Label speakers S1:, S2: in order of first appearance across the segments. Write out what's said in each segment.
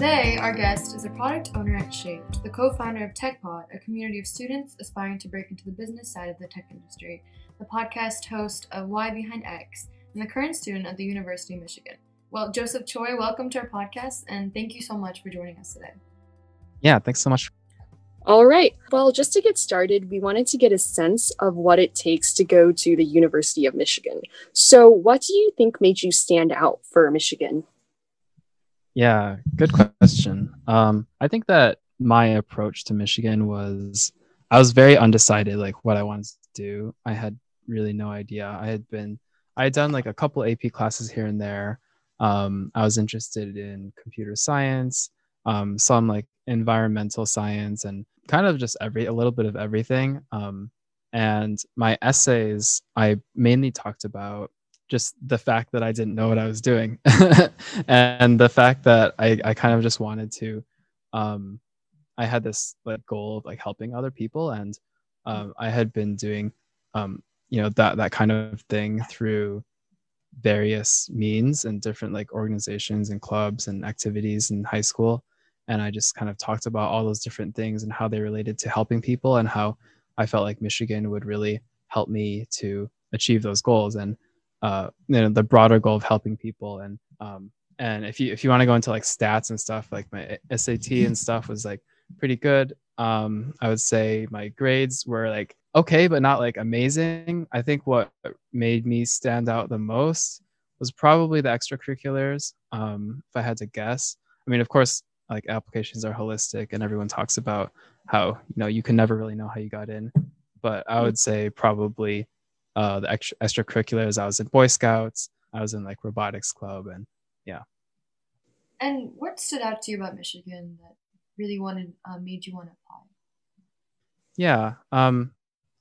S1: Today, our guest is a product owner at Shaped, the co founder of TechPod, a community of students aspiring to break into the business side of the tech industry, the podcast host of Why Behind X, and the current student at the University of Michigan. Well, Joseph Choi, welcome to our podcast, and thank you so much for joining us today.
S2: Yeah, thanks so much.
S3: All right. Well, just to get started, we wanted to get a sense of what it takes to go to the University of Michigan. So, what do you think made you stand out for Michigan?
S2: Yeah, good question. Um, I think that my approach to Michigan was I was very undecided, like what I wanted to do. I had really no idea. I had been I had done like a couple AP classes here and there. Um, I was interested in computer science, um, some like environmental science, and kind of just every a little bit of everything. Um, and my essays, I mainly talked about just the fact that I didn't know what I was doing, and the fact that I, I kind of just wanted to. Um, I had this like goal of like helping other people, and um, I had been doing, um, you know, that that kind of thing through various means and different like organizations and clubs and activities in high school, and I just kind of talked about all those different things and how they related to helping people and how I felt like Michigan would really help me to achieve those goals. And uh, you know the broader goal of helping people and um, and if you if you want to go into like stats and stuff like my SAT and stuff was like pretty good. Um, I would say my grades were like okay, but not like amazing. I think what made me stand out the most was probably the extracurriculars. Um, if I had to guess, I mean, of course, like applications are holistic, and everyone talks about how you know you can never really know how you got in. But I would say probably uh, the extra extracurriculars. I was in Boy Scouts. I was in like robotics club, and yeah.
S1: And what stood out to you about Michigan that really wanted uh, made you want to apply?
S2: Yeah, um,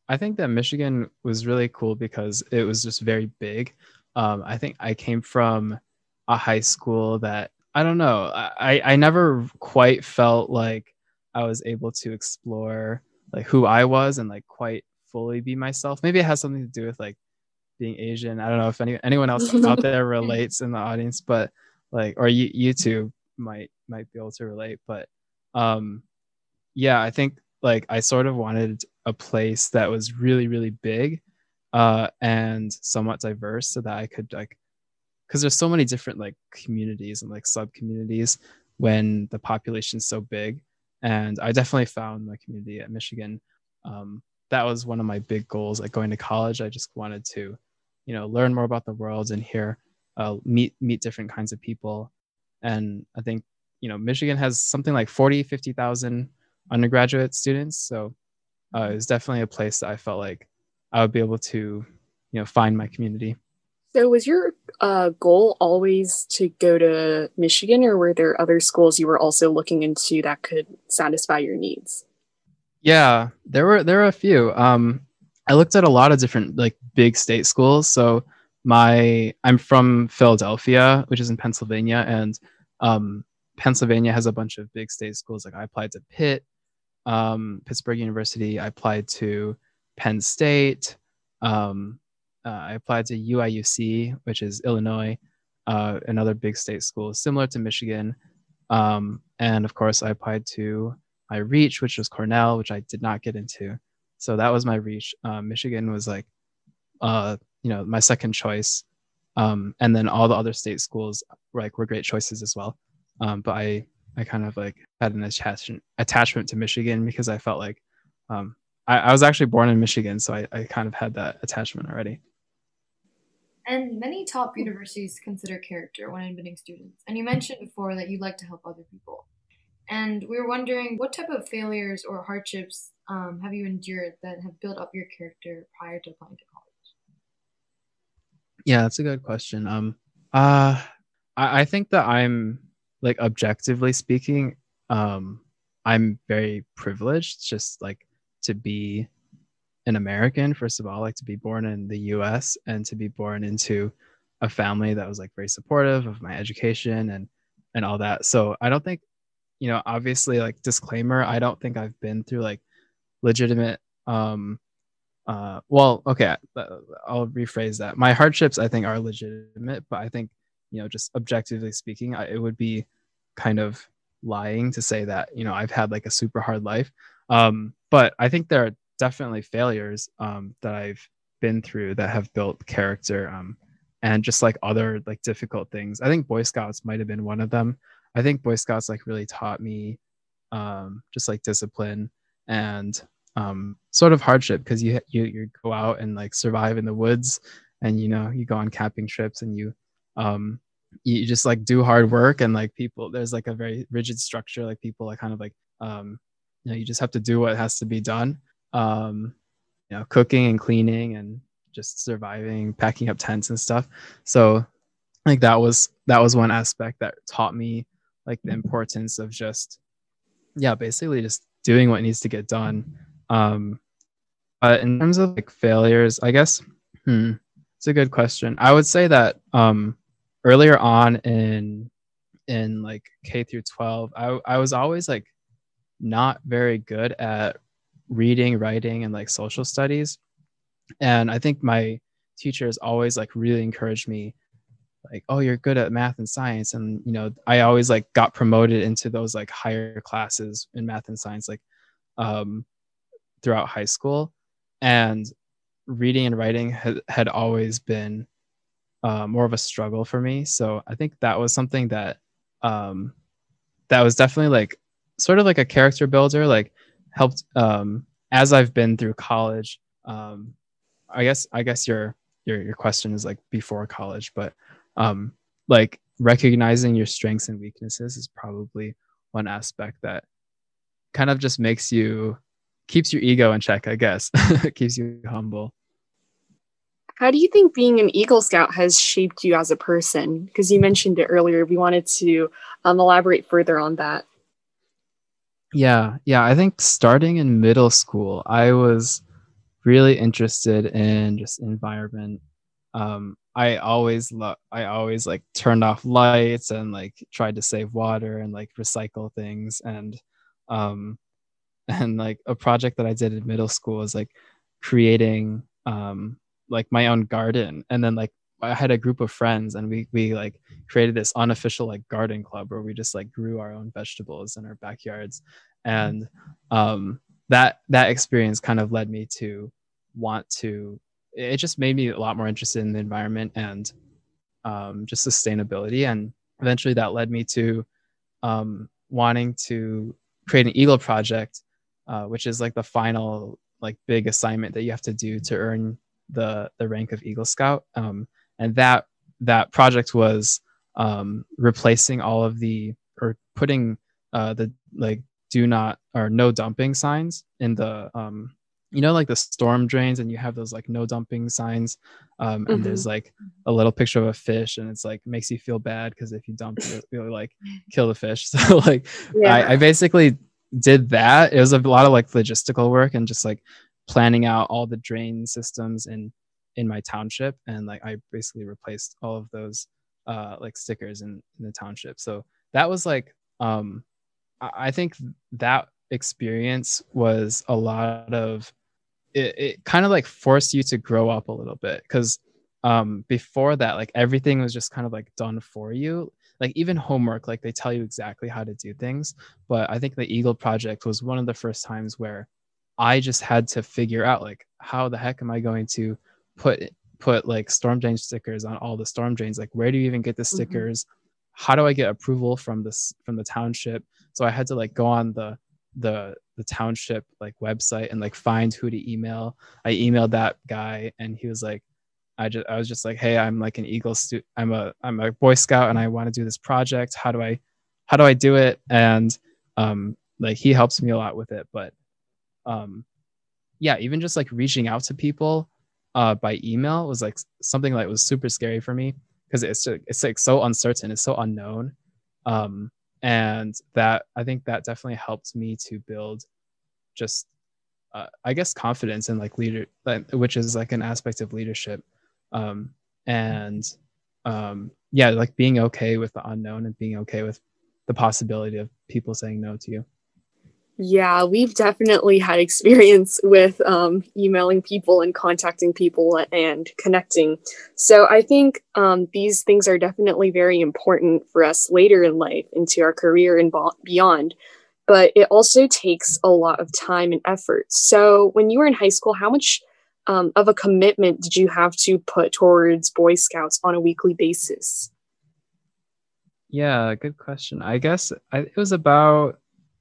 S2: I think that Michigan was really cool because it was just very big. Um, I think I came from a high school that I don't know. I I never quite felt like I was able to explore like who I was and like quite fully be myself. Maybe it has something to do with like being Asian. I don't know if any anyone else out there relates in the audience, but like or you you two might might be able to relate. But um yeah, I think like I sort of wanted a place that was really, really big uh and somewhat diverse so that I could like because there's so many different like communities and like sub communities when the population's so big. And I definitely found my community at Michigan um, that was one of my big goals. Like going to college i just wanted to you know learn more about the world and hear uh, meet meet different kinds of people. And i think you know michigan has something like 40 50000 undergraduate students. So uh, was definitely a place that i felt like i would be able to you know find my community.
S3: So was your uh, goal always to go to michigan or were there other schools you were also looking into that could satisfy your needs
S2: yeah, there were there were a few. Um, I looked at a lot of different like big state schools. So my I'm from Philadelphia, which is in Pennsylvania, and um, Pennsylvania has a bunch of big state schools. Like I applied to Pitt, um, Pittsburgh University. I applied to Penn State. Um, uh, I applied to UIUC, which is Illinois, uh, another big state school similar to Michigan. Um, and of course, I applied to my reach, which was Cornell, which I did not get into. So that was my reach. Um, Michigan was like, uh, you know, my second choice. Um, and then all the other state schools were like were great choices as well. Um, but I I kind of like had an attachment attachment to Michigan because I felt like um, I, I was actually born in Michigan, so I, I kind of had that attachment already.
S1: And many top universities consider character when admitting students. And you mentioned before that you'd like to help other people. And we were wondering what type of failures or hardships um, have you endured that have built up your character prior to applying to college?
S2: Yeah, that's a good question. Um, uh, I, I think that I'm like objectively speaking, um, I'm very privileged just like to be an American, first of all, like to be born in the US and to be born into a family that was like very supportive of my education and and all that. So I don't think you know, obviously like disclaimer, I don't think I've been through like legitimate um uh well, okay, uh, I'll rephrase that. My hardships I think are legitimate, but I think, you know, just objectively speaking, I, it would be kind of lying to say that you know I've had like a super hard life. Um, but I think there are definitely failures um, that I've been through that have built character um, and just like other like difficult things. I think Boy Scouts might have been one of them. I think Boy Scouts like really taught me um, just like discipline and um, sort of hardship because you, you you go out and like survive in the woods and you know you go on camping trips and you um you just like do hard work and like people there's like a very rigid structure like people like kind of like um you know you just have to do what has to be done um you know cooking and cleaning and just surviving packing up tents and stuff. So like that was that was one aspect that taught me like the importance of just yeah basically just doing what needs to get done um but in terms of like failures i guess hmm it's a good question i would say that um earlier on in in like K through 12, I I was always like not very good at reading, writing, and like social studies. And I think my teachers always like really encouraged me, like, oh, you're good at math and science. And you know, I always like got promoted into those like higher classes in math and science, like um throughout high school. And reading and writing had, had always been uh, more of a struggle for me. So I think that was something that um, that was definitely like sort of like a character builder, like helped um, as I've been through college. Um, I guess I guess your your your question is like before college, but um, like recognizing your strengths and weaknesses is probably one aspect that kind of just makes you keeps your ego in check, I guess. keeps you humble.
S3: How do you think being an Eagle Scout has shaped you as a person? Because you mentioned it earlier. We wanted to um, elaborate further on that.
S2: Yeah, yeah. I think starting in middle school, I was really interested in just environment. Um, I always lo- I always like turned off lights and like tried to save water and like recycle things. And um and like a project that I did in middle school was like creating um like my own garden. And then like I had a group of friends and we we like created this unofficial like garden club where we just like grew our own vegetables in our backyards. And um that that experience kind of led me to want to it just made me a lot more interested in the environment and um, just sustainability. And eventually that led me to um, wanting to create an eagle project uh, which is like the final like big assignment that you have to do to earn the the rank of Eagle Scout, um, and that that project was um, replacing all of the or putting uh, the like do not or no dumping signs in the um, you know like the storm drains and you have those like no dumping signs um, and mm-hmm. there's like a little picture of a fish and it's like makes you feel bad because if you dump it you'll like kill the fish so like yeah. I, I basically did that it was a lot of like logistical work and just like planning out all the drain systems in in my township and like i basically replaced all of those uh like stickers in, in the township so that was like um I, I think that experience was a lot of it, it kind of like forced you to grow up a little bit because um before that like everything was just kind of like done for you like even homework like they tell you exactly how to do things but i think the eagle project was one of the first times where I just had to figure out like how the heck am I going to put put like storm drain stickers on all the storm drains? Like where do you even get the mm-hmm. stickers? Mm-hmm. How do I get approval from this from the township? So I had to like go on the the the township like website and like find who to email. I emailed that guy and he was like I just I was just like, "Hey, I'm like an Eagle. I'm a I'm a Boy Scout and I want to do this project. How do I how do I do it?" And um like he helps me a lot with it, but um yeah even just like reaching out to people uh by email was like something that was super scary for me because it's just, it's like so uncertain it's so unknown um and that i think that definitely helped me to build just uh, i guess confidence and like leader which is like an aspect of leadership. Um and um yeah like being okay with the unknown and being okay with the possibility of people saying no to you
S3: Yeah, we've definitely had experience with um, emailing people and contacting people and connecting. So I think um, these things are definitely very important for us later in life, into our career and beyond. But it also takes a lot of time and effort. So when you were in high school, how much um, of a commitment did you have to put towards Boy Scouts on a weekly basis?
S2: Yeah, good question. I guess I, it was about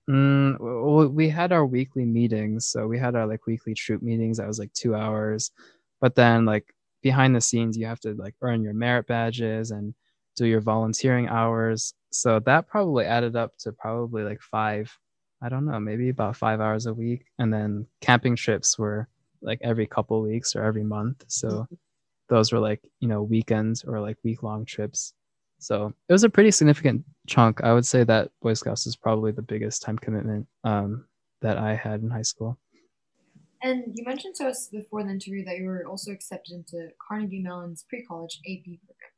S2: Mm, we had our weekly meetings, so we had our like weekly troop meetings. That was like two hours, but then like behind the scenes, you have to like earn your merit badges and do your volunteering hours. So that probably added up to probably like five. I don't know, maybe about five hours a week. And then camping trips were like every couple weeks or every month. So mm-hmm. those were like you know weekends or like week long trips. So it was a pretty significant chunk. I would say that Boy Scouts is probably the biggest time commitment um, that I had in high school.
S1: And you mentioned to us before the interview that you were also accepted into Carnegie Mellon's pre-college AP program,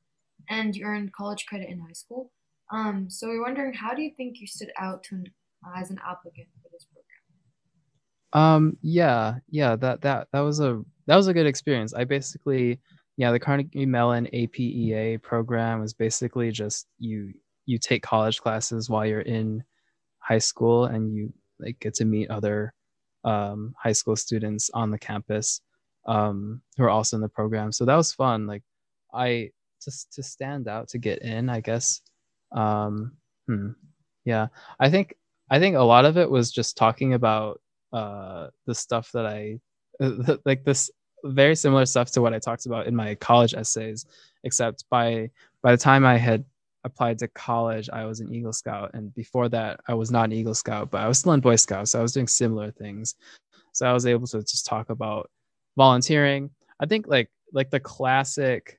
S1: and you earned college credit in high school. Um, so we're wondering, how do you think you stood out to, uh, as an applicant for this program?
S2: Um, yeah, yeah, that that that was a that was a good experience. I basically yeah, the Carnegie Mellon APEA program is basically just you you take college classes while you're in high school and you like get to meet other um, high school students on the campus um, who are also in the program. So that was fun. Like I just to stand out to get in, I guess. Um, hmm, yeah, I think I think a lot of it was just talking about uh, the stuff that I like this very similar stuff to what I talked about in my college essays, except by by the time I had applied to college, I was an Eagle Scout, and before that, I was not an Eagle Scout, but I was still in Boy Scouts, so I was doing similar things. So I was able to just talk about volunteering. I think like like the classic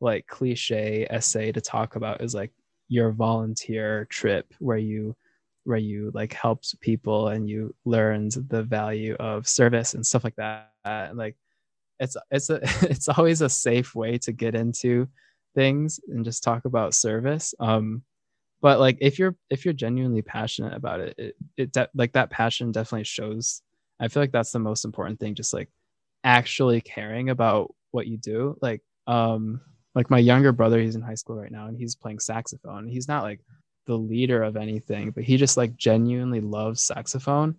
S2: like cliche essay to talk about is like your volunteer trip where you where you like helped people and you learned the value of service and stuff like that. And like it's it's a it's always a safe way to get into things and just talk about service um but like if you're if you're genuinely passionate about it it, it de- like that passion definitely shows i feel like that's the most important thing just like actually caring about what you do like um like my younger brother he's in high school right now and he's playing saxophone. He's not like the leader of anything but he just like genuinely loves saxophone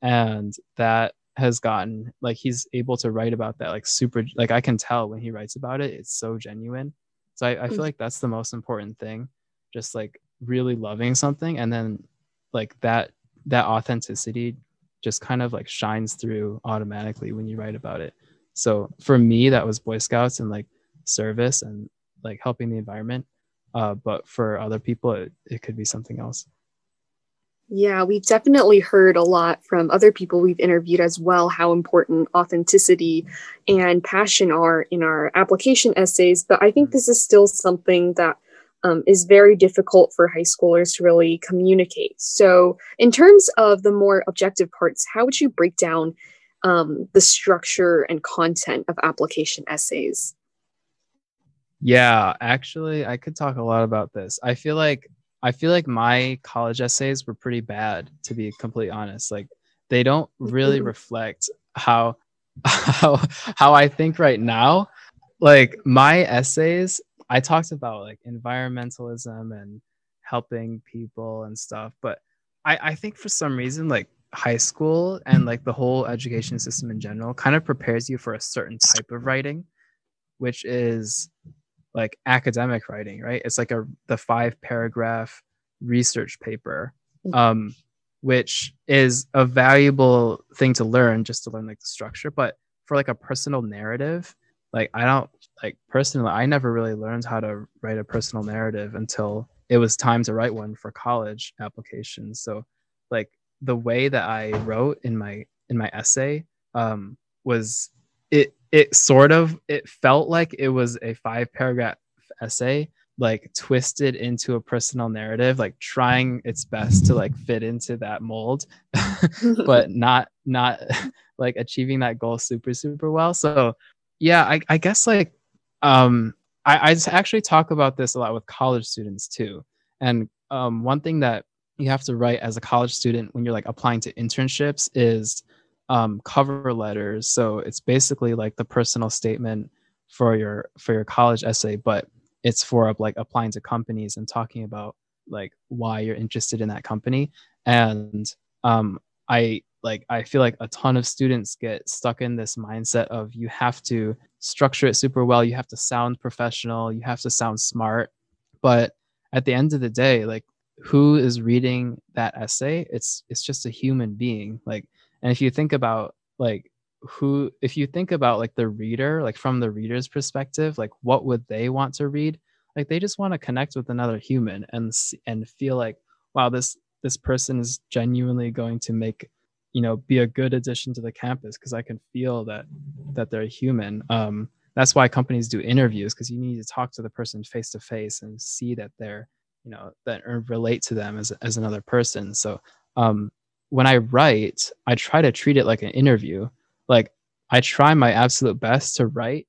S2: and that has gotten like he's able to write about that like super like I can tell when he writes about it, it's so genuine. So I, I feel mm. like that's the most important thing. Just like really loving something and then like that that authenticity just kind of like shines through automatically when you write about it. So for me, that was Boy Scouts and like service and like helping the environment. Uh, but for other people, it, it could be something else.
S3: Yeah, we've definitely heard a lot from other people we've interviewed as well how important authenticity and passion are in our application essays. But I think this is still something that um, is very difficult for high schoolers to really communicate. So, in terms of the more objective parts, how would you break down um, the structure and content of application essays?
S2: Yeah, actually, I could talk a lot about this. I feel like I feel like my college essays were pretty bad, to be completely honest. Like they don't really reflect how how how I think right now. Like my essays, I talked about like environmentalism and helping people and stuff, but I, I think for some reason like high school and like the whole education system in general kind of prepares you for a certain type of writing, which is like academic writing, right? It's like a the five paragraph research paper, mm. um, which is a valuable thing to learn just to learn like the structure. But for like a personal narrative, like I don't like personally, I never really learned how to write a personal narrative until it was time to write one for college applications. So like the way that I wrote in my in my essay um, was it it sort of it felt like it was a five paragraph essay like twisted into a personal narrative like trying its best to like fit into that mold but not not like achieving that goal super super well. So yeah i, I guess like um I, I actually talk about this a lot with college students too. And um, one thing that you have to write as a college student when you're like applying to internships is um, cover letters. So it's basically like the personal statement for your for your college essay, but it's for like applying to companies and talking about like why you're interested in that company. And um, I like I feel like a ton of students get stuck in this mindset of you have to structure it super well, you have to sound professional, you have to sound smart. But at the end of the day, like who is reading that essay? It's it's just a human being. Like and if you think about like who if you think about like the reader, like from the reader's perspective, like what would they want to read? Like they just want to connect with another human and and feel like wow, this this person is genuinely going to make you know be a good addition to the campus because i can feel that that they're human um, that's why companies do interviews because you need to talk to the person face to face and see that they're you know that relate to them as, as another person so um, when i write i try to treat it like an interview like i try my absolute best to write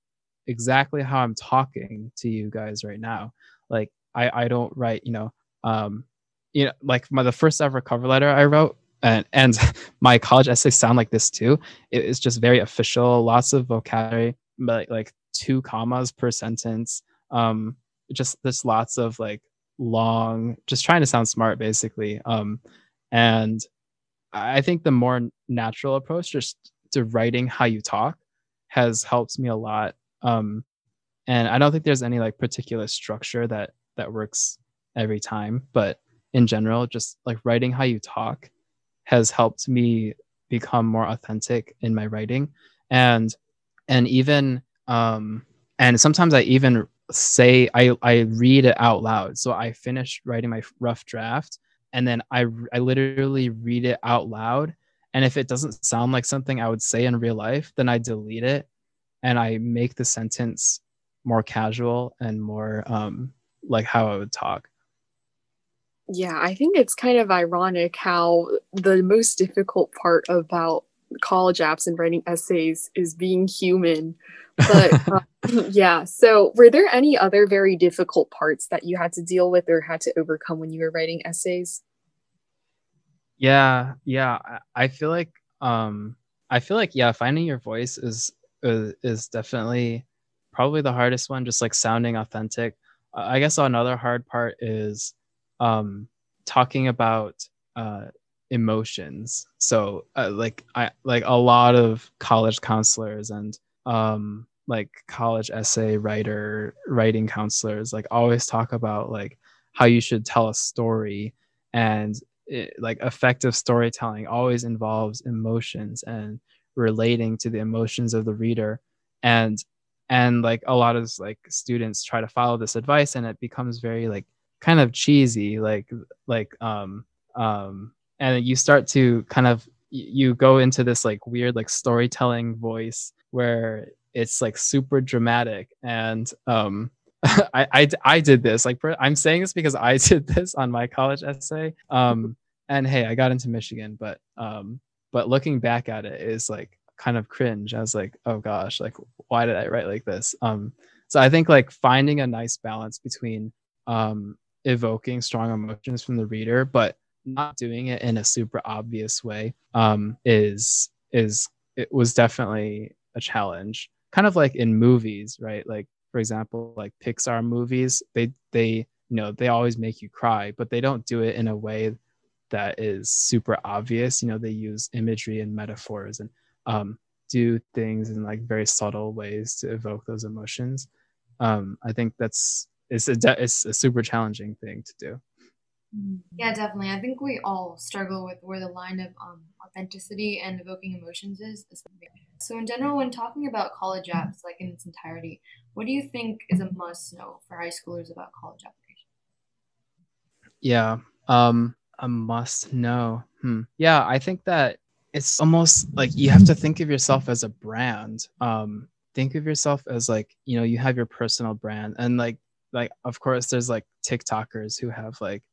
S2: exactly how i'm talking to you guys right now like i i don't write you know um you know like my the first ever cover letter i wrote and and my college essays sound like this too. It's just very official, lots of vocabulary, but like two commas per sentence. Um, just there's lots of like long, just trying to sound smart basically. Um, and I think the more natural approach, just to writing how you talk, has helped me a lot. Um, and I don't think there's any like particular structure that that works every time, but in general, just like writing how you talk has helped me become more authentic in my writing and and even um and sometimes i even say i i read it out loud so i finish writing my rough draft and then i i literally read it out loud and if it doesn't sound like something i would say in real life then i delete it and i make the sentence more casual and more um like how i would talk.
S3: Yeah, I think it's kind of ironic how the most difficult part about college apps and writing essays is being human. But uh, yeah, so were there any other very difficult parts that you had to deal with or had to overcome when you were writing essays?
S2: Yeah, yeah, I feel like um I feel like yeah, finding your voice is is, is definitely probably the hardest one just like sounding authentic. I guess another hard part is um, talking about uh, emotions. So uh, like I like a lot of college counselors and um, like college essay writer writing counselors like always talk about like how you should tell a story and it, like effective storytelling always involves emotions and relating to the emotions of the reader and and like a lot of like students try to follow this advice and it becomes very like kind of cheesy like like um um and you start to kind of you go into this like weird like storytelling voice where it's like super dramatic. And um I, I i did this like i'm saying this because i did this on my college essay. Um and hey i got into michigan but um but looking back at it is like kind of cringe. I was like oh gosh like why did i write like this? Um so i think like finding a nice balance between um evoking strong emotions from the reader, but not doing it in a super obvious way um, is is it was definitely a challenge. Kind of like in movies, right? Like for example, like Pixar movies, they they you know they always make you cry, but they don't do it in a way that is super obvious. You know, they use imagery and metaphors and um, do things in like very subtle ways to evoke those emotions. Um, I think that's it's a it's a super challenging thing to do.
S1: Yeah, definitely. I think we all struggle with where the line of um, authenticity and evoking emotions is. So, in general, when talking about college apps, like in its entirety, what do you think is a must know for high schoolers about college application?
S2: Yeah, um, a must know. Hmm. Yeah, I think that it's almost like you have to think of yourself as a brand. Um, think of yourself as like you know you have your personal brand, and like like of course there's like tiktokers who have like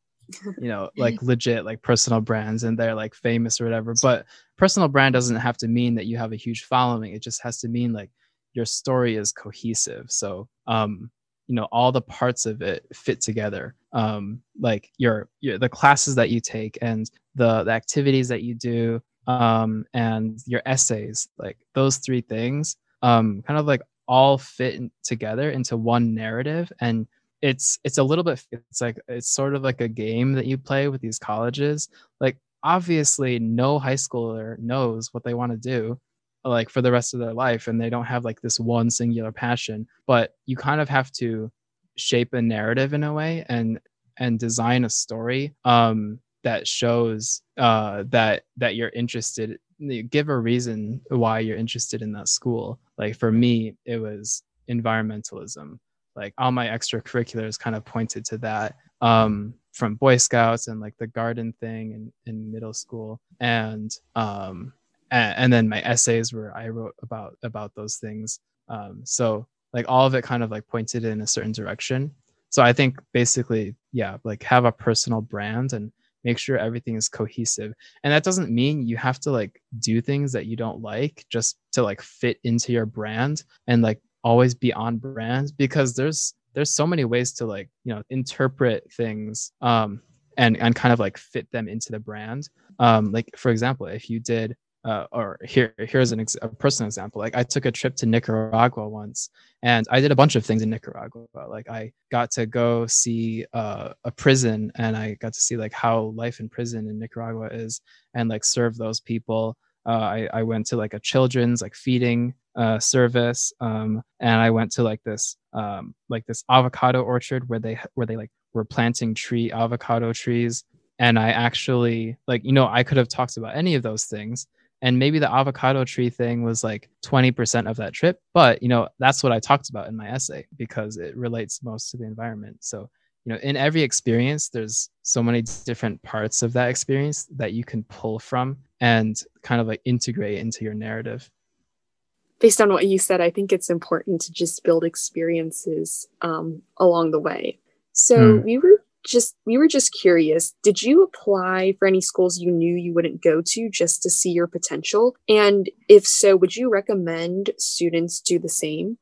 S2: you know like legit like personal brands and they're like famous or whatever but personal brand doesn't have to mean that you have a huge following. It just has to mean like your story is cohesive. So um you know all the parts of it fit together. Um like your your the classes that you take and the the activities that you do um and your essays like those three things um kind of like all fit in, together into one narrative and it's it's a little bit it's like it's sort of like a game that you play with these colleges. Like obviously no high schooler knows what they want to do like for the rest of their life and they don't have like this one singular passion. But you kind of have to shape a narrative in a way and and design a story um that shows uh that that you're interested give a reason why you're interested in that school. Like for me it was environmentalism like all my extracurriculars kind of pointed to that um, from boy scouts and like the garden thing in, in middle school. And um and, and then my essays where i wrote about about those things. Um so like all of it kind of like pointed in a certain direction. So i think basically yeah like have a personal brand and make sure everything is cohesive. And that doesn't mean you have to like do things that you don't like just to like fit into your brand and like always be on brand because there's there's so many ways to like you know interpret things um and and kind of like fit them into the brand. Um like for example if you did uh, or here here's an ex- a personal example. Like i took a trip to nicaragua once and i did a bunch of things in nicaragua. Like i got to go see uh, a prison and i got to see like how life in prison in nicaragua is and like serve those people uh, I, I went to like a children's like feeding uh, service um, and i went to like this um, like this avocado orchard where they where they like were planting tree avocado trees. And i actually like you know i could have talked about any of those things. And maybe the avocado tree thing was like 20% of that trip. But you know that's what i talked about in my essay because it relates most to the environment. So you know in every experience there's so many different parts of that experience that you can pull from and kind of like integrate into your narrative.
S3: Based on what you said i think it's important to just build experiences um, along the way. So mm. we were just we were just curious did you apply for any schools you knew you wouldn't go to just to see your potential? And if so would you recommend students do the same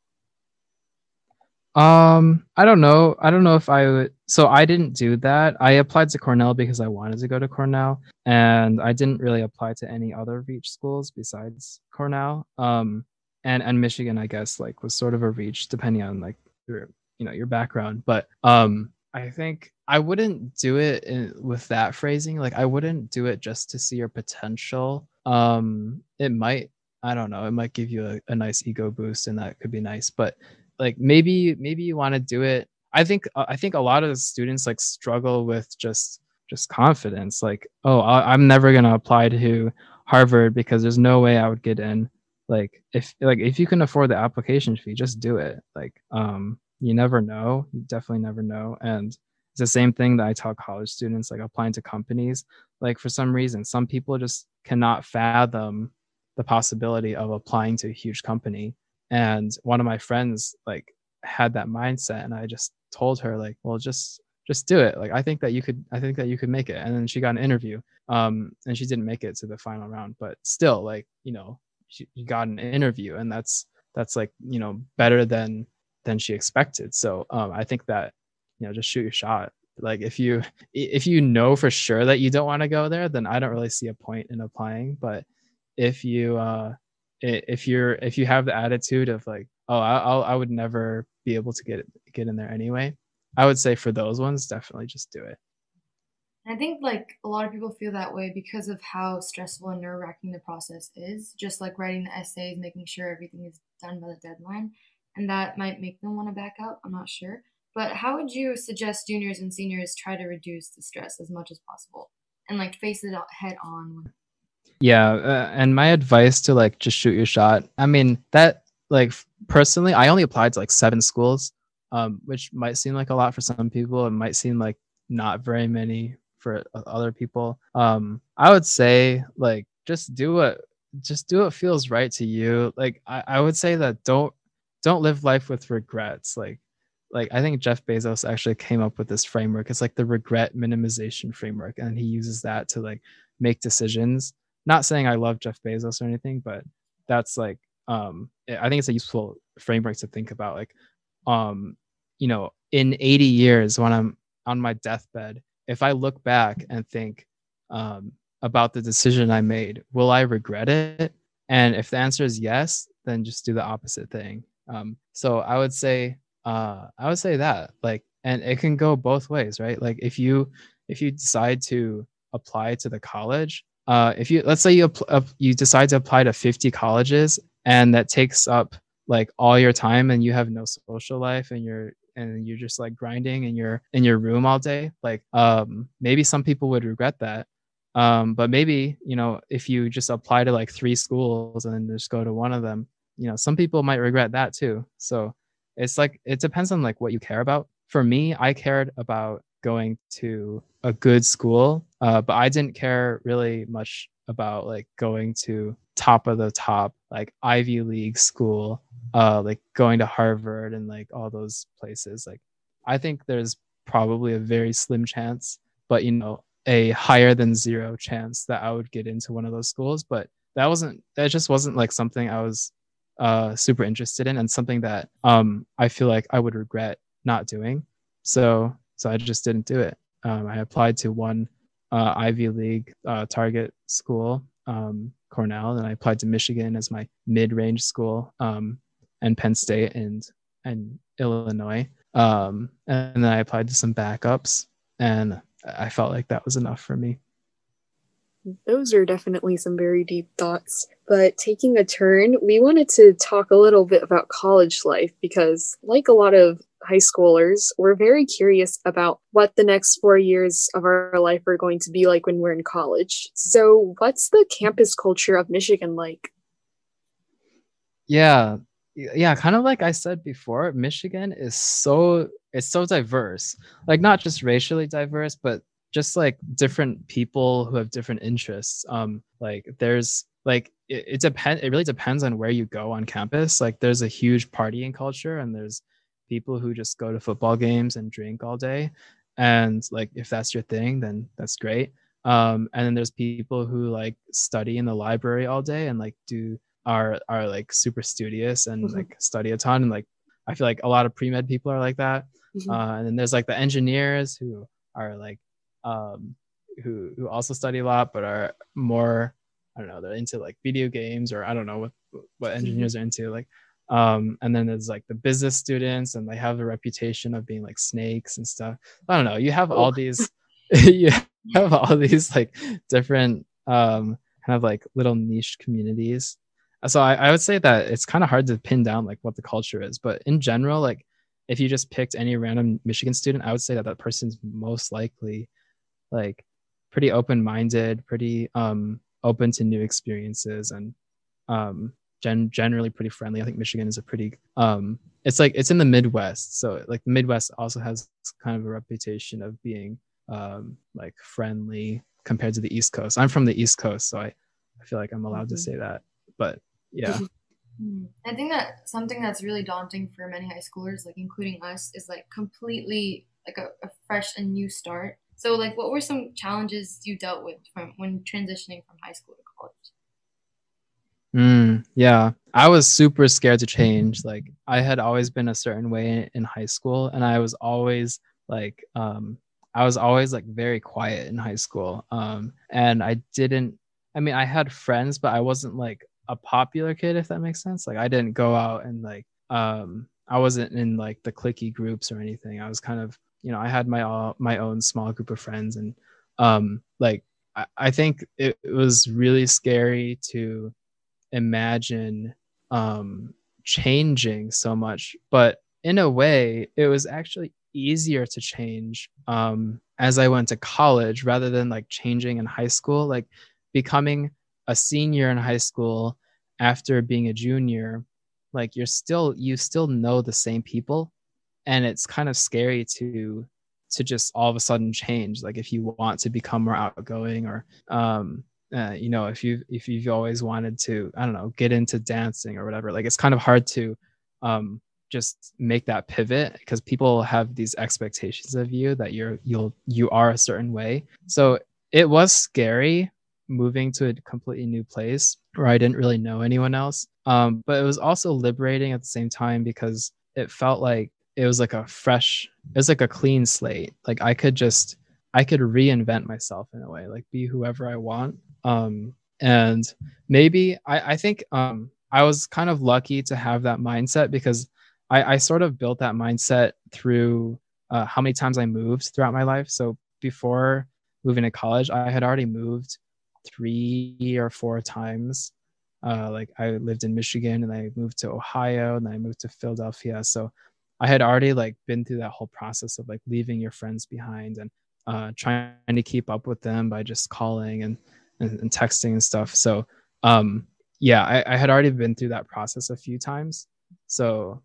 S2: um i don't know i don't know if i would so i didn't do that i applied to cornell because i wanted to go to cornell and i didn't really apply to any other reach schools besides cornell um and and michigan i guess like was sort of a reach depending on like your you know your background but um I think I wouldn't do it in, with that phrasing. Like I wouldn't do it just to see your potential. Um, it might, I don't know, it might give you a, a nice ego boost, and that could be nice. But like maybe, maybe you want to do it. I think uh, I think a lot of the students like struggle with just just confidence. Like, oh, I, I'm never gonna apply to Harvard because there's no way I would get in. Like if like if you can afford the application fee, just do it. Like um you never know you definitely never know and it's the same thing that i tell college students like applying to companies like for some reason some people just cannot fathom the possibility of applying to a huge company and one of my friends like had that mindset and i just told her like well just just do it like i think that you could i think that you could make it and then she got an interview um and she didn't make it to the final round but still like you know she, she got an interview and that's that's like you know better than than she expected. So um, I think that you know just shoot your shot. Like if you if you know for sure that you don't want to go there, then I don't really see a point in applying. But if you uh, if you're if you have the attitude of like oh I I would never be able to get get in there anyway, I would say for those ones definitely just do it.
S1: I think like a lot of people feel that way because of how stressful and nerve wracking the process is. Just like writing the essays, making sure everything is done by the deadline and that might make them want to back out. I'm not sure. But how would you suggest juniors and seniors try to reduce the stress as much as possible and like face it head on?
S2: Yeah, uh, and my advice to like just shoot your shot. I mean, that like personally, I only applied to like seven schools, um, which might seem like a lot for some people. It might seem like not very many for other people. Um, I would say like just do what just do what feels right to you. Like I, I would say that don't don't live life with regrets like like i think jeff bezos actually came up with this framework it's like the regret minimization framework and he uses that to like make decisions not saying i love jeff bezos or anything but that's like um i think it's a useful framework to think about like um you know, in 80 years when I'm on my deathbed, if I look back and think um, about the decision I made, will I regret it? And if the answer is yes, then just do the opposite thing. Um, so I would say, uh, I would say that like, and it can go both ways, right? Like if you if you decide to apply to the college, uh, if you let's say you uh, you decide to apply to 50 colleges and that takes up like all your time and you have no social life and you're and you're just like grinding in your in your room all day like um maybe some people would regret that. Um but maybe you know if you just apply to like three schools and then just go to one of them you know some people might regret that too. So it's like it depends on like what you care about. For me i cared about going to a good school uh, but i didn't care really much about like going to top of the top like ivy league school uh like going to harvard and like all those places. Like i think there's probably a very slim chance but you know a higher than zero chance that i would get into one of those schools but that wasn't that just wasn't like something i was uh super interested in and something that um i feel like i would regret not doing. So so i just didn't do it um, i applied to one uh, ivy league uh, target school um, cornell and i applied to michigan as my mid-range school um, and Penn State and and Illinois. Um, and then I applied to some backups, and I felt like that was enough for me.
S3: Those are definitely some very deep thoughts. But taking a turn, we wanted to talk a little bit about college life because, like a lot of high schoolers, we're very curious about what the next four years of our life are going to be like when we're in college. So, what's the campus culture of Michigan like?
S2: Yeah, yeah kind of like i said before michigan is so it's so diverse like not just racially diverse but just like different people who have different interests um like there's like it, it depends it really depends on where you go on campus like there's a huge partying culture and there's people who just go to football games and drink all day and like if that's your thing then that's great um and then there's people who like study in the library all day and like do are are like super studious and mm-hmm. like study a ton and like I feel like a lot of pre-med people are like that. Mm-hmm. Uh, and then there's like the engineers who are like um who who also study a lot but are more I don't know, they're into like video games or I don't know what what mm-hmm. engineers mm-hmm. are into like um and then there's like the business students and they have a reputation of being like snakes and stuff. I don't know. You have all oh. these you have all these like different um kind of like little niche communities so I, I would say that it's kind of hard to pin down like what the culture is but in general like if you just picked any random michigan student i would say that that person's most likely like pretty open-minded pretty um open to new experiences and um gen- generally pretty friendly. I think michigan is a pretty um it's like it's in the midwest. So like the midwest also has kind of a reputation of being um like friendly compared to the east coast. I'm from the east coast so i i feel like i'm allowed mm-hmm. to say that but yeah.
S1: I think that something that's really daunting for many high schoolers like including us is like completely like a, a fresh and new start. So like what were some challenges you dealt with from when transitioning from high school to college
S2: Mm, yeah, I was super scared to change. Like I had always been a certain way in high school, and I was always like, um, I was always like very quiet in high school. Um, and I didn't. I mean, I had friends, but I wasn't like a popular kid if that makes sense like i didn't go out and like um i wasn't in like the clicky groups or anything i was kind of you know i had my all my own small group of friends and um like i, I think it, it was really scary to imagine um changing so much. But in a way it was actually easier to change um as i went to college rather than like changing in high school. Like becoming a senior in high school after being a junior like you're still you still know the same people. And it's kind of scary to to just all of a sudden change like if you want to become more outgoing or um uh, you know if you if you've always wanted to i don't know get into dancing or whatever like it's kind of hard to um just make that pivot because people have these expectations of you that you're you'll you are a certain way so it was scary moving to a completely new place where I didn't really know anyone else. Um, but it was also liberating at the same time because it felt like it was like a fresh it was like a clean slate like i could just i could reinvent myself in a way like be whoever i want um and maybe i i think um i was kind of lucky to have that mindset because i i sort of built that mindset through uh, how many times i moved throughout my life so before moving to college i had already moved three or four times uh, like I lived in Michigan and I moved to Ohio and then I moved to Philadelphia. So I had already like been through that whole process of like leaving your friends behind and uh, trying to keep up with them by just calling and, and, and texting and stuff. So um, yeah, I, I, had already been through that process a few times. So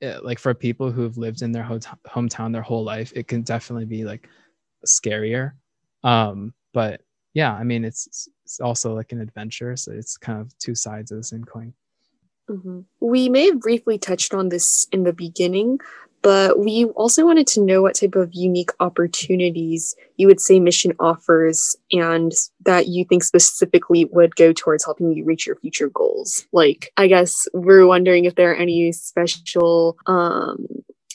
S2: it, like for people who've lived in their ho- hometown their whole life, it can definitely be like scarier. Um, but yeah, I mean, it's, it's also like an adventure. So it's kind of two sides of the same coin.
S3: Mm-hmm. We may have briefly touched on this in the beginning, but we also wanted to know what type of unique opportunities you would say Michigan offers and that you think specifically would go towards helping you reach your future goals. Like, I guess we're wondering if there are any special um,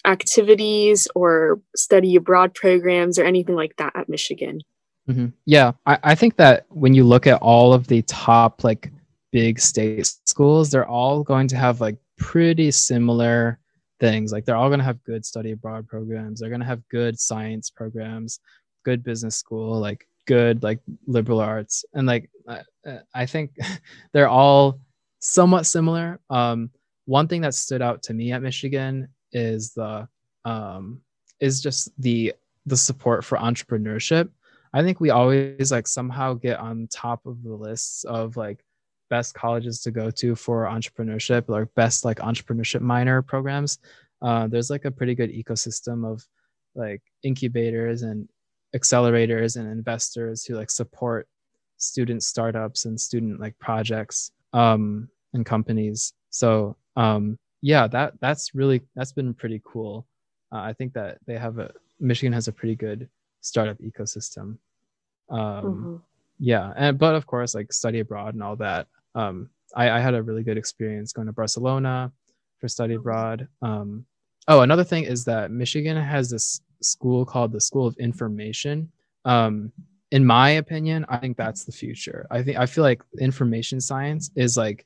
S3: activities or study abroad programs or anything like that at Michigan.
S2: Mm-hmm. Yeah, I, I think that when you look at all of the top like big state schools, they're all going to have like pretty similar things. Like they're all going to have good study abroad programs. They're going to have good science programs, good business school, like good like liberal arts, and like I, I think they're all somewhat similar. Um, one thing that stood out to me at Michigan is the um, is just the the support for entrepreneurship I think we always like somehow get on top of the lists of like best colleges to go to for entrepreneurship or best like entrepreneurship minor programs. Uh, there's like a pretty good ecosystem of like incubators and accelerators and investors who like support student startups and student like projects um, and companies. So um, yeah, that that's really that's been pretty cool. Uh, I think that they have a Michigan has a pretty good startup ecosystem. Um, mm-hmm. Yeah, and but of course, like study abroad and all that. Um, I, I had a really good experience going to Barcelona for study abroad. Um, oh, another thing is that Michigan has this school called the School of Information. Um, in my opinion, I think that's the future. I think I feel like information science is like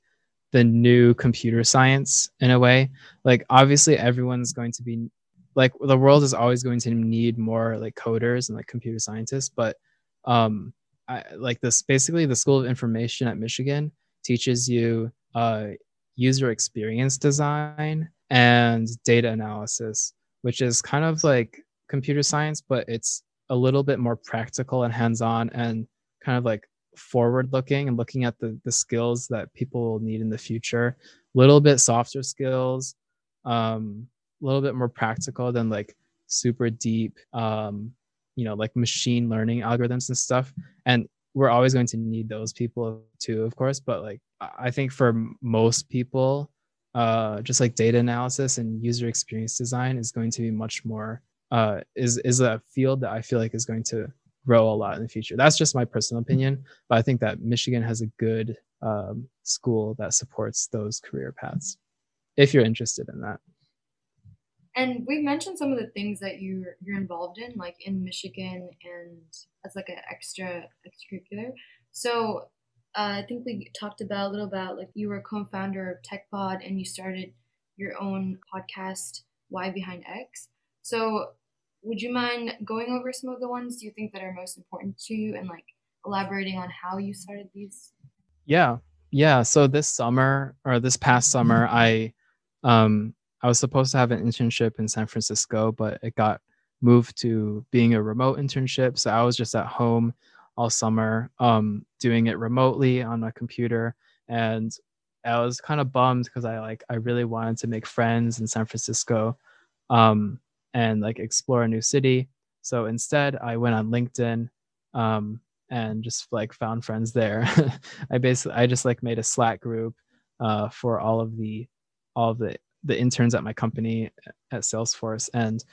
S2: the new computer science in a way. Like obviously everyone's going to be like the world is always going to need more like coders and like computer scientists, but um, I, like this basically the School of Information at Michigan teaches you uh, user experience design and data analysis, which is kind of like computer science, but it's a little bit more practical and hands-on and kind of like forward looking and looking at the, the skills that people will need in the future. A little bit softer skills um, a little bit more practical than like super deep um, you know like machine learning algorithms and stuff. And we're always going to need those people too of course but like i think for most people uh, just like data analysis and user experience design is going to be much more uh, is is a field that i feel like is going to grow a lot in the future. That's just my personal opinion but i think that michigan has a good um, school that supports those career paths if you're interested in that
S1: and we mentioned some of the things that you're you're involved in, like in Michigan and as like an extra extracurricular. So uh, I think we talked about a little about like you were a co-founder of TechPod and you started your own podcast, Why Behind X. So would you mind going over some of the ones you think that are most important to you and like elaborating on how you started these?
S2: Yeah. Yeah. So this summer or this past summer, I um I was supposed to have an internship in San Francisco, but it got moved to being a remote internship. So I was just at home all summer, um, doing it remotely on my computer. And I was kind of bummed because I like I really wanted to make friends in San Francisco um, and like explore a new city. So instead, I went on LinkedIn um, and just like found friends there. I basically I just like made a Slack group uh, for all of the all of the the interns at my company at Salesforce, and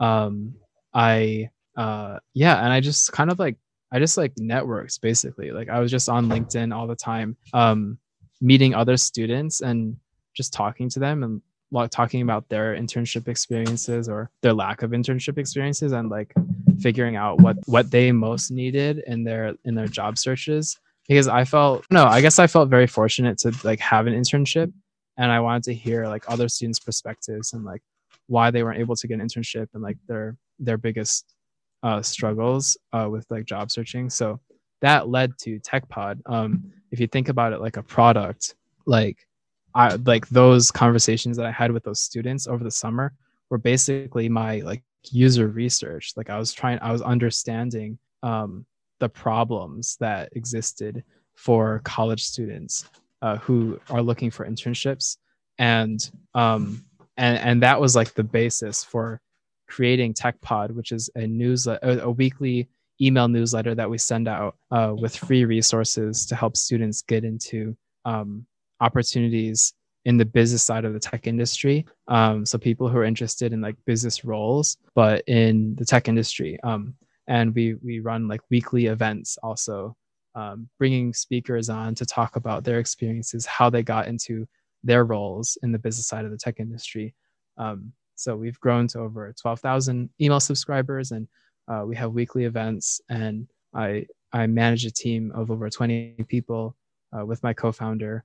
S2: um, I uh, yeah, and I just kind of like I just like networks basically. Like I was just on LinkedIn all the time, um, meeting other students and just talking to them and like talking about their internship experiences or their lack of internship experiences and like figuring out what what they most needed in their in their job searches because i felt no i guess i felt very fortunate to like have an internship and i wanted to hear like other students perspectives and like why they weren't able to get an internship and like their their biggest uh, struggles uh, with like job searching. So that led to techpod. Um, if you think about it like a product like I like those conversations that I had with those students over the summer were basically my like user research. Like I was trying, I was understanding um, the problems that existed for college students uh, who are looking for internships, and um, and and that was like the basis for creating TechPod, which is a newsletter, a, weekly email newsletter that we send out uh, with free resources to help students get into um, opportunities in the business side of the tech industry. Um, so people who are interested in like business roles, but in the tech industry. Um, and we we run like weekly events also, um, bringing speakers on to talk about their experiences, how they got into their roles in the business side of the tech industry. Um, so we've grown to over 12,000 email subscribers, and uh, we have weekly events. And I I manage a team of over 20 people uh, with my co-founder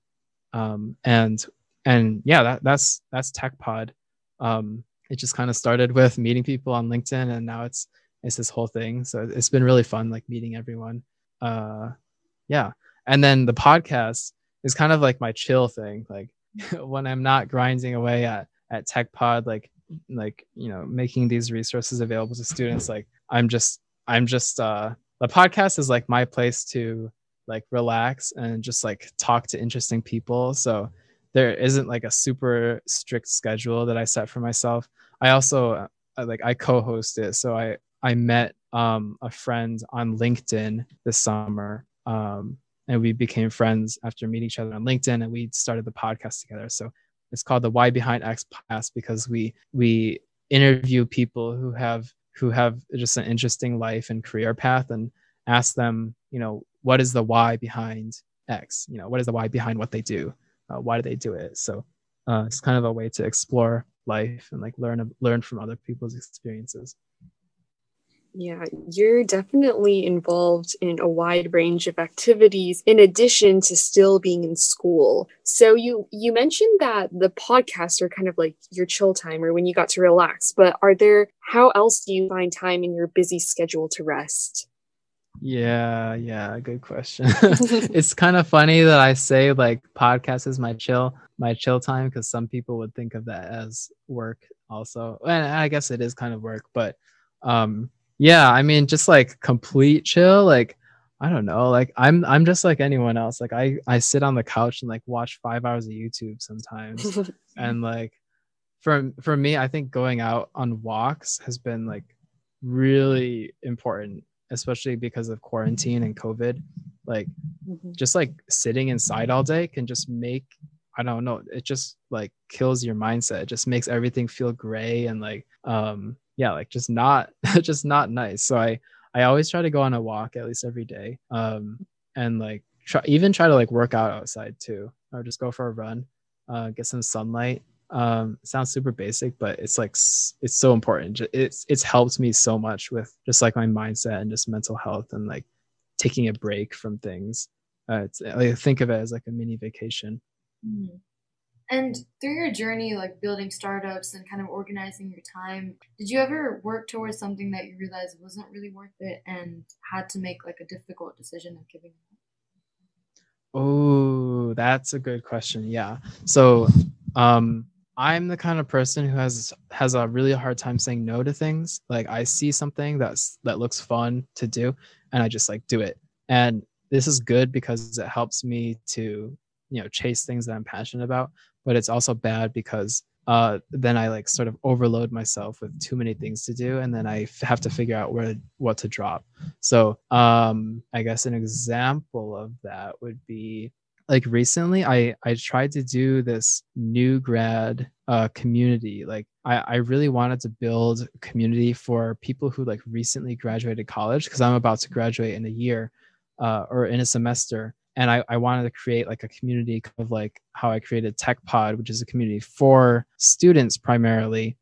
S2: um, and and yeah, that, that's that's TechPod. Um, it just kind of started with meeting people on LinkedIn, and now it's it's this whole thing. So it's been really fun, like meeting everyone. Uh, yeah, and then the podcast is kind of like my chill thing. Like when I'm not grinding away at at TechPod, like like you know making these resources available to students. Like I'm just I'm just uh, the podcast is like my place to like relax and just like talk to interesting people. So there isn't like a super strict schedule that I set for myself. I also uh, like I co-host it, so I I met um, a friend on LinkedIn this summer, um, and we became friends after meeting each other on LinkedIn, and we started the podcast together. So it's called the Why Behind X podcast because we we interview people who have who have just an interesting life and career path and ask them, you know, what is the why behind X? You know, what is the why behind what they do? Uh, why do they do it? So uh, it's kind of a way to explore life and like learn learn from other people's experiences.
S3: Yeah, you're definitely involved in a wide range of activities in addition to still being in school. So you you mentioned that the podcasts are kind of like your chill time or when you got to relax, but are there how else do you find time in your busy schedule to rest?
S2: Yeah, yeah, good question. it's kind of funny that I say like podcast is my chill, my chill time because some people would think of that as work also. And I guess it is kind of work, but um yeah, I mean just like complete chill, like I don't know, like I'm I'm just like anyone else. Like I I sit on the couch and like watch 5 hours of YouTube sometimes. and like for for me, I think going out on walks has been like really important especially because of quarantine and COVID. Like mm-hmm. just like sitting inside all day can just make I don't know, it just like kills your mindset. It just makes everything feel gray and like um yeah, like just not just not nice. So I I always try to go on a walk at least every day. Um and like try even try to like work out outside too or just go for a run, uh get some sunlight um sounds super basic but it's like it's so important it's it's helped me so much with just like my mindset and just mental health and like taking a break from things uh, it's think of it as like a mini vacation
S1: mm-hmm. And through your journey like building startups and kind of organizing your time did you ever work towards something that you realized wasn't really worth it and had to make like a difficult decision of giving up
S2: Oh, that's a good question. Yeah. So, um, I'm the kind of person who has has a really hard time saying no to things. Like I see something that's that looks fun to do and I just like do it. And this is good because it helps me to, you know, chase things that I'm passionate about, but it's also bad because uh, then I like sort of overload myself with too many things to do, and then I f- have to figure out where what to drop. So um, I guess an example of that would be like recently i i tried to do this new grad uh, community like I, I really wanted to build community for people who like recently graduated college because i'm about to graduate in a year uh, or in a semester and I, I wanted to create like a community of like how I created Tech Pod, which is a community for students primarily.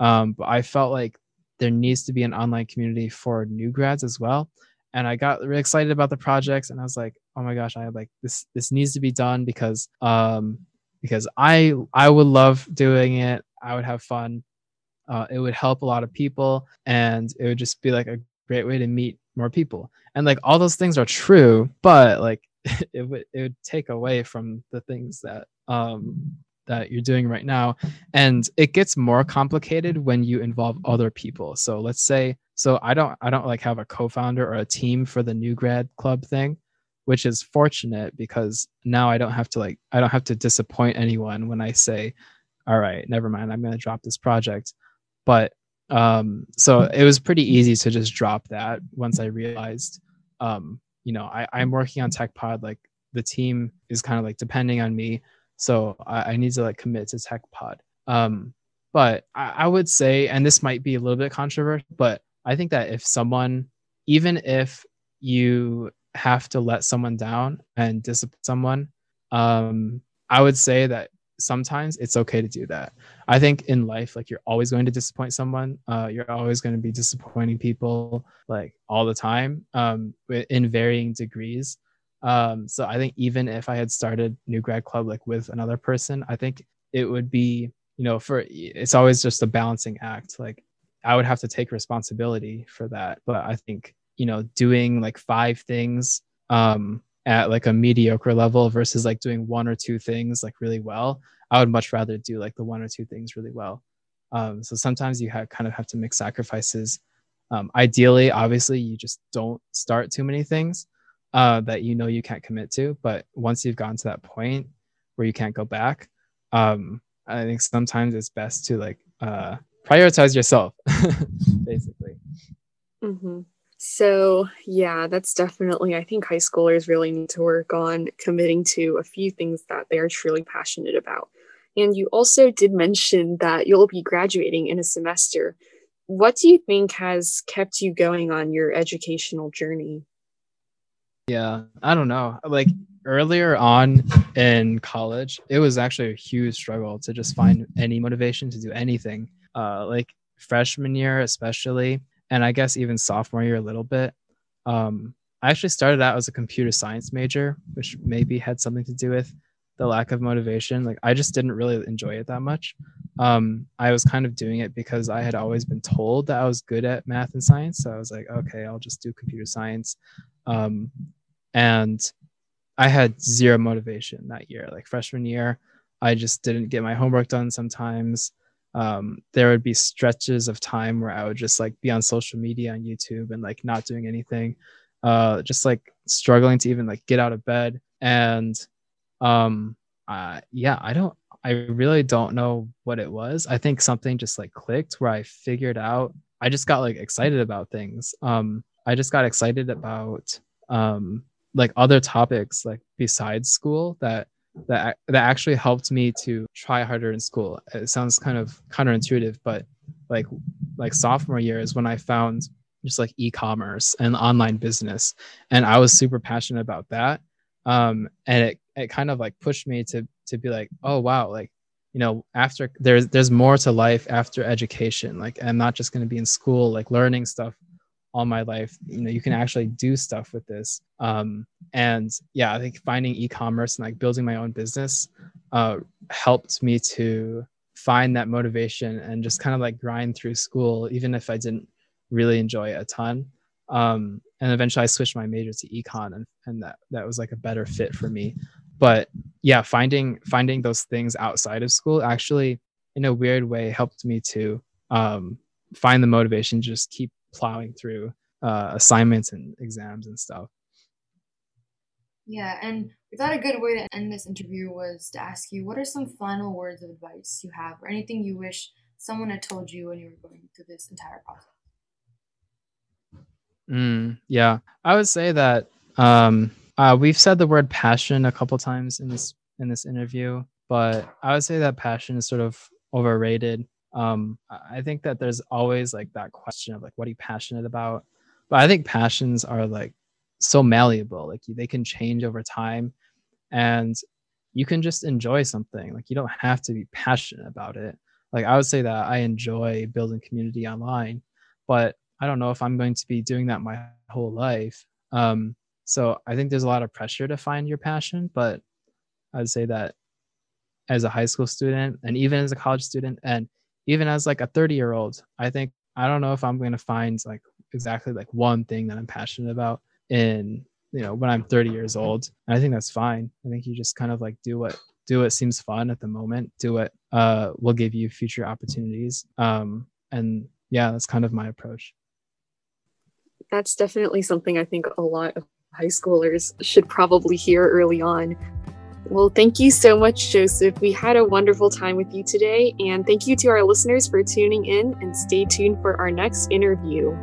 S2: Um, but I felt like there needs to be an online community for new grads as well. And I got really excited about the projects, and I was like, "Oh my gosh, I like this. This needs to be done because um, because I I would love doing it. I would have fun. Uh, it would help a lot of people, and it would just be like a great way to meet more people. And like all those things are true, but like it would it would take away from the things that um that you're doing right now and it gets more complicated when you involve other people so let's say so i don't i don't like have a co-founder or a team for the new grad club thing which is fortunate because now I don't have to like I don't have to disappoint anyone when I say, all right, never mind, I'm going to drop this project. But um, so it was pretty easy to just drop that once I realized, um, you know, I, I'm working on Tech Pod. Like the team is kind of like depending on me, so I, I need to like commit to Tech Pod. Um, but I, I would say, and this might be a little bit controversial, but I think that if someone, even if you have to let someone down and discipline someone, um, I would say that sometimes it's okay to do that. I think in life, like you're always going to disappoint someone. Uh, you're always going to be disappointing people like all the time um, in varying degrees. Um, so I think even if I had started New Grad Club like with another person, I think it would be, you know, for it's always just a balancing act. Like I would have to take responsibility for that. But I think you know doing like five things um at like a mediocre level versus like doing one or two things like really well i would much rather do like the one or two things really well. Um so sometimes you have kind of have to make sacrifices. Um ideally obviously you just don't start too many things uh that you know you can't commit to but once you've gotten to that point where you can't go back um i think sometimes it's best to like uh prioritize yourself basically.
S3: Mm-hmm. So, yeah, that's definitely, I think high schoolers really need to work on committing to a few things that they are truly passionate about. And you also did mention that you'll be graduating in a semester. What do you think has kept you going on your educational journey?
S2: Yeah, I don't know. Like earlier on in college, it was actually a huge struggle to just find any motivation to do anything. Uh, like freshman year, especially, and I guess even sophomore year a little bit. Um, I actually started out as a computer science major, which maybe had something to do with the lack of motivation. Like I just didn't really enjoy it that much. Um, I was kind of doing it because I had always been told that I was good at math and science. So I was like, okay, I'll just do computer science. Um, and I had zero motivation that year. Like freshman year, I just didn't get my homework done sometimes um, there would be stretches of time where I would just like be on social media on YouTube and like not doing anything, uh, just like struggling to even like get out of bed. And um, uh, yeah, I don't, I really don't know what it was. I think something just like clicked where I figured out, I just got like excited about things. Um, I just got excited about um, like other topics like besides school that that that actually helped me to try harder in school. It sounds kind of counterintuitive, but like like sophomore year is when I found just like e-commerce and online business, and I was super passionate about that. Um, and it it kind of like pushed me to to be like, oh wow, like you know after there's there's more to life after education. Like I'm not just going to be in school like learning stuff all my life you know you can actually do stuff with this. Um, and yeah i think finding e-commerce and like building my own business uh, helped me to find that motivation and just kind of like grind through school even if i didn't really enjoy it a ton. Um, and eventually i switched my major to econ and, and that that was like a better fit for me. But yeah finding finding those things outside of school actually in a weird way helped me to um, find the motivation to just keep plowing through uh, assignments and exams and stuff.
S1: Yeah, and we thought a good way to end this interview was to ask you what are some final words of advice you have or anything you wish someone had told you when you were going through this entire process?
S2: Mm, yeah, I would say that um, uh, we've said the word passion a couple times in this in this interview, but I would say that passion is sort of overrated um i think that there's always like that question of like what are you passionate about? But i think passions are like so malleable like they can change over time. And you can just enjoy something. Like you don't have to be passionate about it. Like i would say that i enjoy building community online but i don't know if i'm going to be doing that my whole life. Um, so i think there's a lot of pressure to find your passion but i'd say that as a high school student and even as a college student and even as like a 30 year old i think i don't know if i'm going to find like exactly like one thing that i'm passionate about in you know when i'm 30 years old and i think that's fine. I think you just kind of like do what do what seems fun at the moment do what uh will give you future opportunities um and yeah that's kind of my approach.
S3: That's definitely something i think a lot of high schoolers should probably hear early on well, thank you so much, Joseph. We had a wonderful time with you today, and thank you to our listeners for tuning in and stay tuned for our next interview.